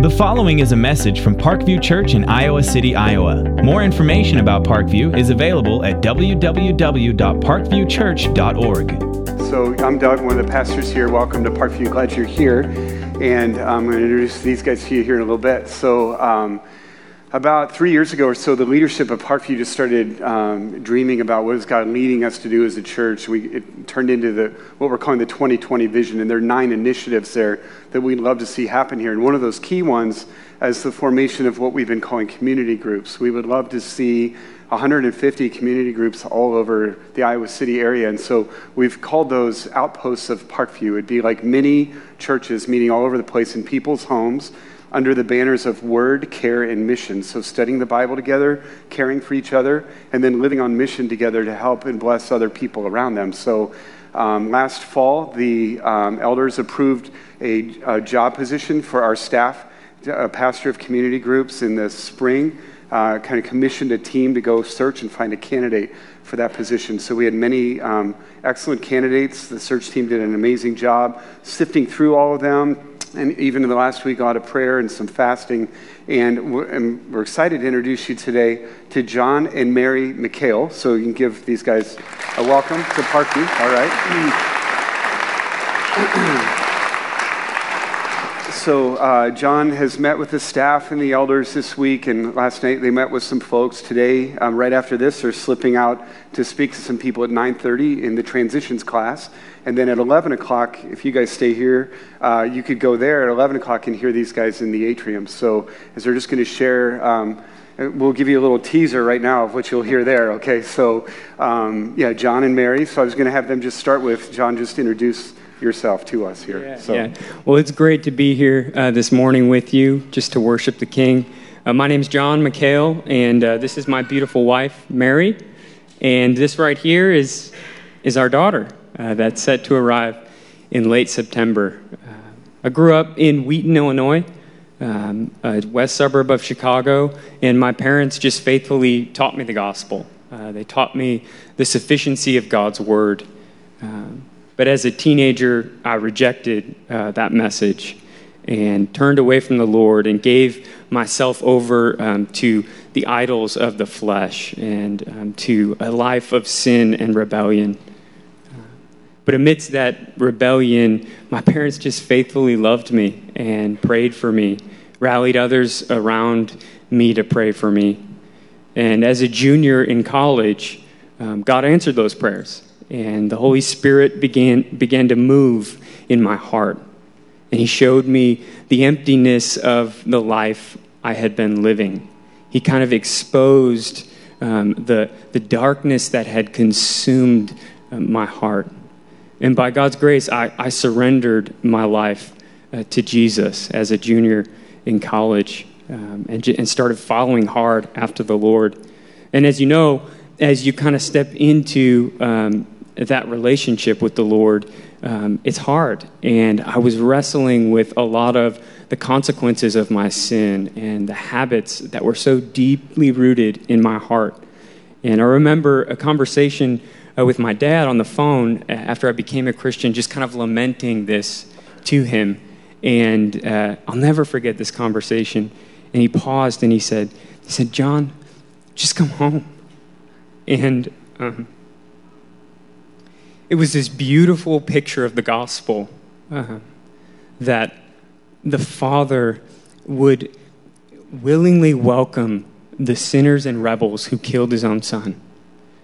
The following is a message from Parkview Church in Iowa City, Iowa. More information about Parkview is available at www.parkviewchurch.org. So, I'm Doug, one of the pastors here. Welcome to Parkview. Glad you're here. And I'm going to introduce these guys to you here in a little bit. So, um, about three years ago or so, the leadership of Parkview just started um, dreaming about what is God leading us to do as a church. We, it turned into the, what we're calling the 2020 vision, and there are nine initiatives there that we'd love to see happen here. And one of those key ones is the formation of what we've been calling community groups. We would love to see 150 community groups all over the Iowa City area. And so we've called those outposts of Parkview. It'd be like mini churches meeting all over the place in people's homes under the banners of word, care, and mission. So, studying the Bible together, caring for each other, and then living on mission together to help and bless other people around them. So, um, last fall, the um, elders approved a, a, job position for our staff, a pastor of community groups in the spring. Uh, kind of commissioned a team to go search and find a candidate for that position. So we had many um, excellent candidates. The search team did an amazing job sifting through all of them, and even in the last week, a lot of prayer and some fasting. And we're, and we're excited to introduce you today to John and Mary McHale. So you can give these guys a welcome to Parkview. All right. so uh, John has met with the staff and the elders this week, and last night they met with some folks. Today, um, right after this, they're slipping out to speak to some people at 9:30 in the transitions class, and then at 11 o'clock, if you guys stay here, uh, you could go there at 11 o'clock and hear these guys in the atrium. So as they're just going to share. Um, we'll give you a little teaser right now of what you'll hear there, okay? So, um, yeah, John and Mary. So I was going to have them just start with John, just introduce yourself to us here. Yeah, so. yeah. Well, it's great to be here uh, this morning with you just to worship the King. Uh, my name is John McHale, and uh, this is my beautiful wife, Mary. And this right here is, is our daughter uh, that's set to arrive in late September. Uh, I grew up in Wheaton, Illinois, um, a west suburb of Chicago, and my parents just faithfully taught me the gospel. Uh, they taught me the sufficiency of God's word. Um, but as a teenager, I rejected uh, that message and turned away from the Lord and gave myself over um, to the idols of the flesh and um, to a life of sin and rebellion. But amidst that rebellion, my parents just faithfully loved me and prayed for me, rallied others around me to pray for me. And as a junior in college, um, God answered those prayers and the Holy Spirit began, began to move in my heart. And He showed me the emptiness of the life I had been living. He kind of exposed um, the, the darkness that had consumed uh, my heart. And by God's grace, I, I surrendered my life uh, to Jesus as a junior in college um, and, and started following hard after the Lord. And as you know, as you kind of step into um, that relationship with the Lord, um, it's hard. And I was wrestling with a lot of the consequences of my sin and the habits that were so deeply rooted in my heart. And I remember a conversation uh, with my dad on the phone after I became a Christian, just kind of lamenting this to him. And uh, I'll never forget this conversation. And he paused and he said, he said, John, just come home. And um, it was this beautiful picture of the gospel uh, that the Father would willingly welcome the sinners and rebels who killed his own son.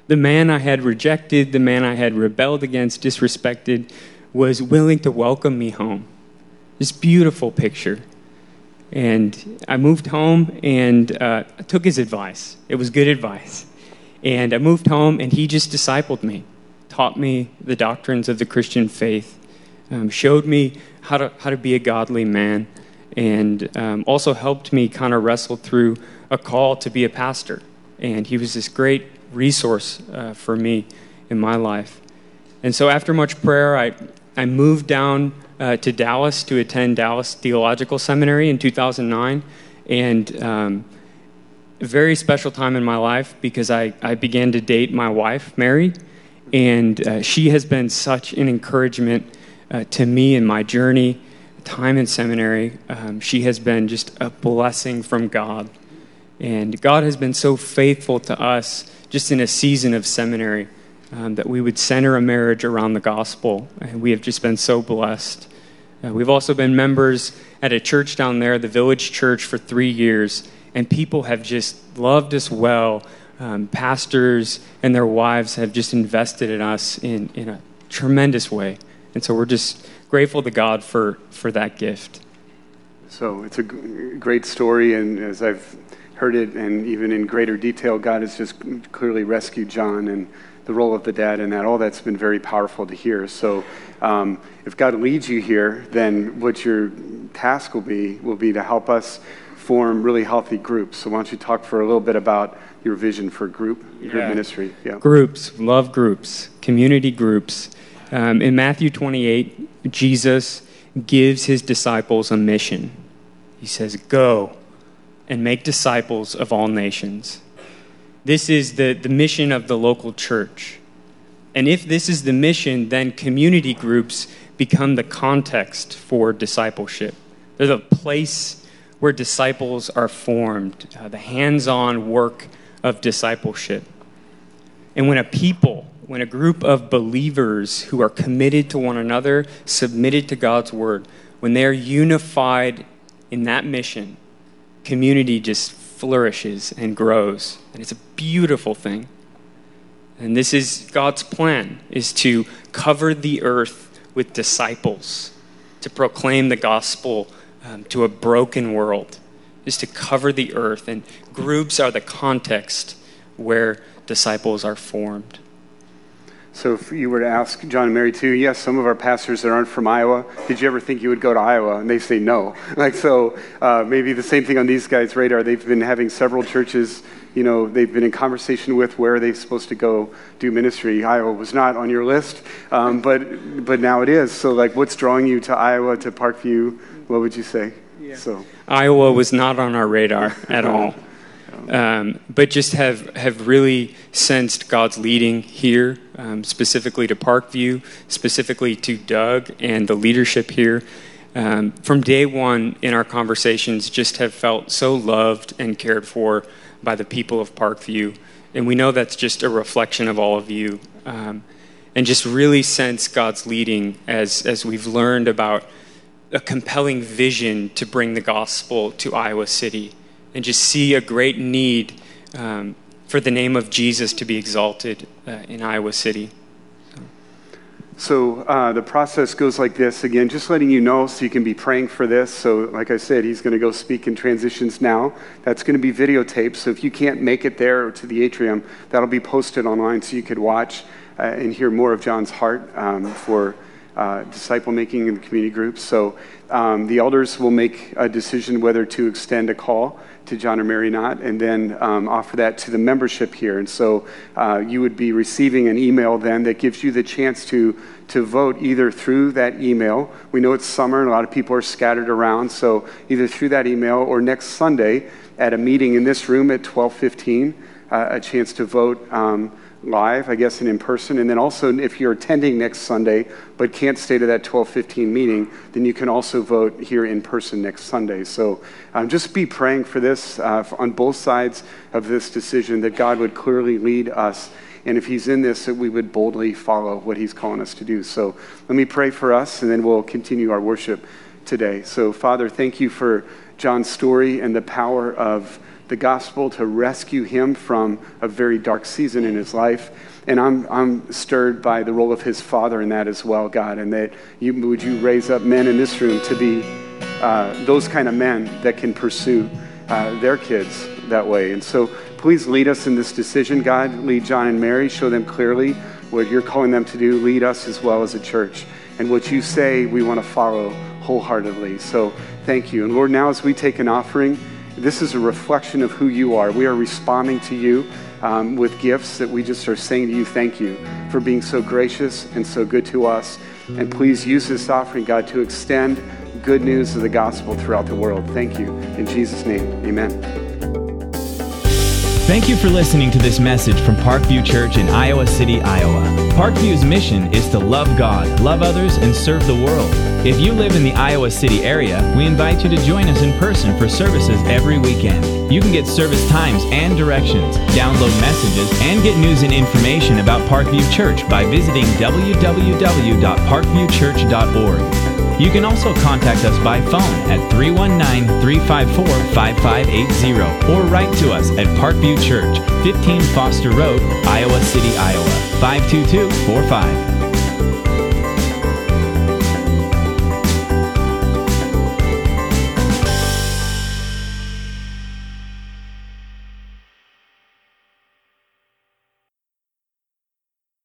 The man I had rejected, the man I had rebelled against, disrespected, was willing to welcome me home. This beautiful picture. And I moved home and uh, I took his advice. It was good advice. And I moved home and he just discipled me taught me the doctrines of the Christian faith, um, showed me how to, how to be a godly man, and um, also helped me kind of wrestle through a call to be a pastor. And he was this great resource uh, for me in my life. And so after much prayer, I, I moved down uh, to Dallas to attend Dallas Theological Seminary in 2009. And um, a very special time in my life because I, I began to date my wife, Mary. And uh, she has been such an encouragement uh, to me in my journey time in seminary. Um, she has been just a blessing from God. And God has been so faithful to us just in a season of seminary um, that we would center a marriage around the gospel. And we have just been so blessed. Uh, we've also been members at a church down there, the Village Church, for three years. And people have just loved us well. Um, pastors and their wives have just invested in us in, in a tremendous way. And so we're just grateful to God for, for that gift. So it's a great story, and as I've heard it, and even in greater detail, God has just clearly rescued John and the role of the dad in that. All that's been very powerful to hear. So um, if God leads you here, then what your task will be will be to help us form really healthy groups. So why don't you talk for a little bit about your vision for group group Yeah. ministry? Yeah. Groups, love groups, community groups. Um, in Matthew 28, Jesus gives his disciples a mission. He says, Go and make disciples of all nations. This is the, the mission of the local church. And if this is the mission, then community groups become the context for discipleship. They're the place where disciples are formed, uh, the hands on work of discipleship. And when a people, when a group of believers who are committed to one another, submitted to God's word, when they're unified in that mission, community just flourishes and grows. And it's a beautiful thing. And this is God's plan is to cover the earth with disciples, to proclaim the gospel um, to a broken world, is to cover the earth. And groups are the context where disciples are formed. So if you were to ask John and Mary too, yes, some of our pastors that aren't from Iowa, did you ever think you would go to Iowa? And they say no. Like so, uh, maybe the same thing on these guys' radar. They've been having several churches. You know, they've been in conversation with where they're they supposed to go do ministry. Iowa was not on your list, um, but but now it is. So like, what's drawing you to Iowa to Parkview? What would you say? So Iowa was not on our radar at all. Um, but just have, have really sensed God's leading here, um, specifically to Parkview, specifically to Doug and the leadership here. Um, from day one in our conversations, just have felt so loved and cared for by the people of Parkview. And we know that's just a reflection of all of you. Um, and just really sense God's leading as, as we've learned about a compelling vision to bring the gospel to Iowa City and just see a great need um, for the name of Jesus to be exalted uh, in Iowa City. So uh, the process goes like this again, just letting you know so you can be praying for this. So, like I said, he's going to go speak in transitions now. That's going to be videotaped. So, if you can't make it there to the atrium, that'll be posted online so you could watch uh, and hear more of John's heart um, for uh, disciple making in the community groups. So, um, the elders will make a decision whether to extend a call to John or Mary not, and then um, offer that to the membership here. And so uh, you would be receiving an email then that gives you the chance to to vote either through that email. We know it's summer and a lot of people are scattered around, so either through that email or next Sunday at a meeting in this room at 12:15, uh, a chance to vote. Um, live, I guess, and in person. And then also, if you're attending next Sunday but can't stay to that 12:15 meeting, then you can also vote here in person next Sunday. So um, just be praying for this uh, on both sides of this decision that God would clearly lead us. And if he's in this, that we would boldly follow what he's calling us to do. So let me pray for us, and then we'll continue our worship today. So, Father, thank you for John's story and the power of the gospel to rescue him from a very dark season in his life. And I'm, I'm stirred by the role of his father in that as well, God, and that you, would you raise up men in this room to be uh, those kind of men that can pursue uh, their kids that way. And so please lead us in this decision, God. Lead John and Mary, show them clearly what you're calling them to do. Lead us as well as a church. And what you say, we want to follow wholeheartedly. So thank you. And Lord, now as we take an offering, this is a reflection of who you are. We are responding to you um, with gifts that we just are saying to you, thank you for being so gracious and so good to us. And please use this offering, God, to extend good news of the gospel throughout the world. Thank you. In Jesus' name, amen. Thank you for listening to this message from Parkview Church in Iowa City, Iowa. Parkview's mission is to love God, love others, and serve the world. If you live in the Iowa City area, we invite you to join us in person for services every weekend. You can get service times and directions, download messages, and get news and information about Parkview Church by visiting www.parkviewchurch.org. You can also contact us by phone at 319 354 5580 or write to us at Parkview Church, 15 Foster Road, Iowa City, Iowa, 52245.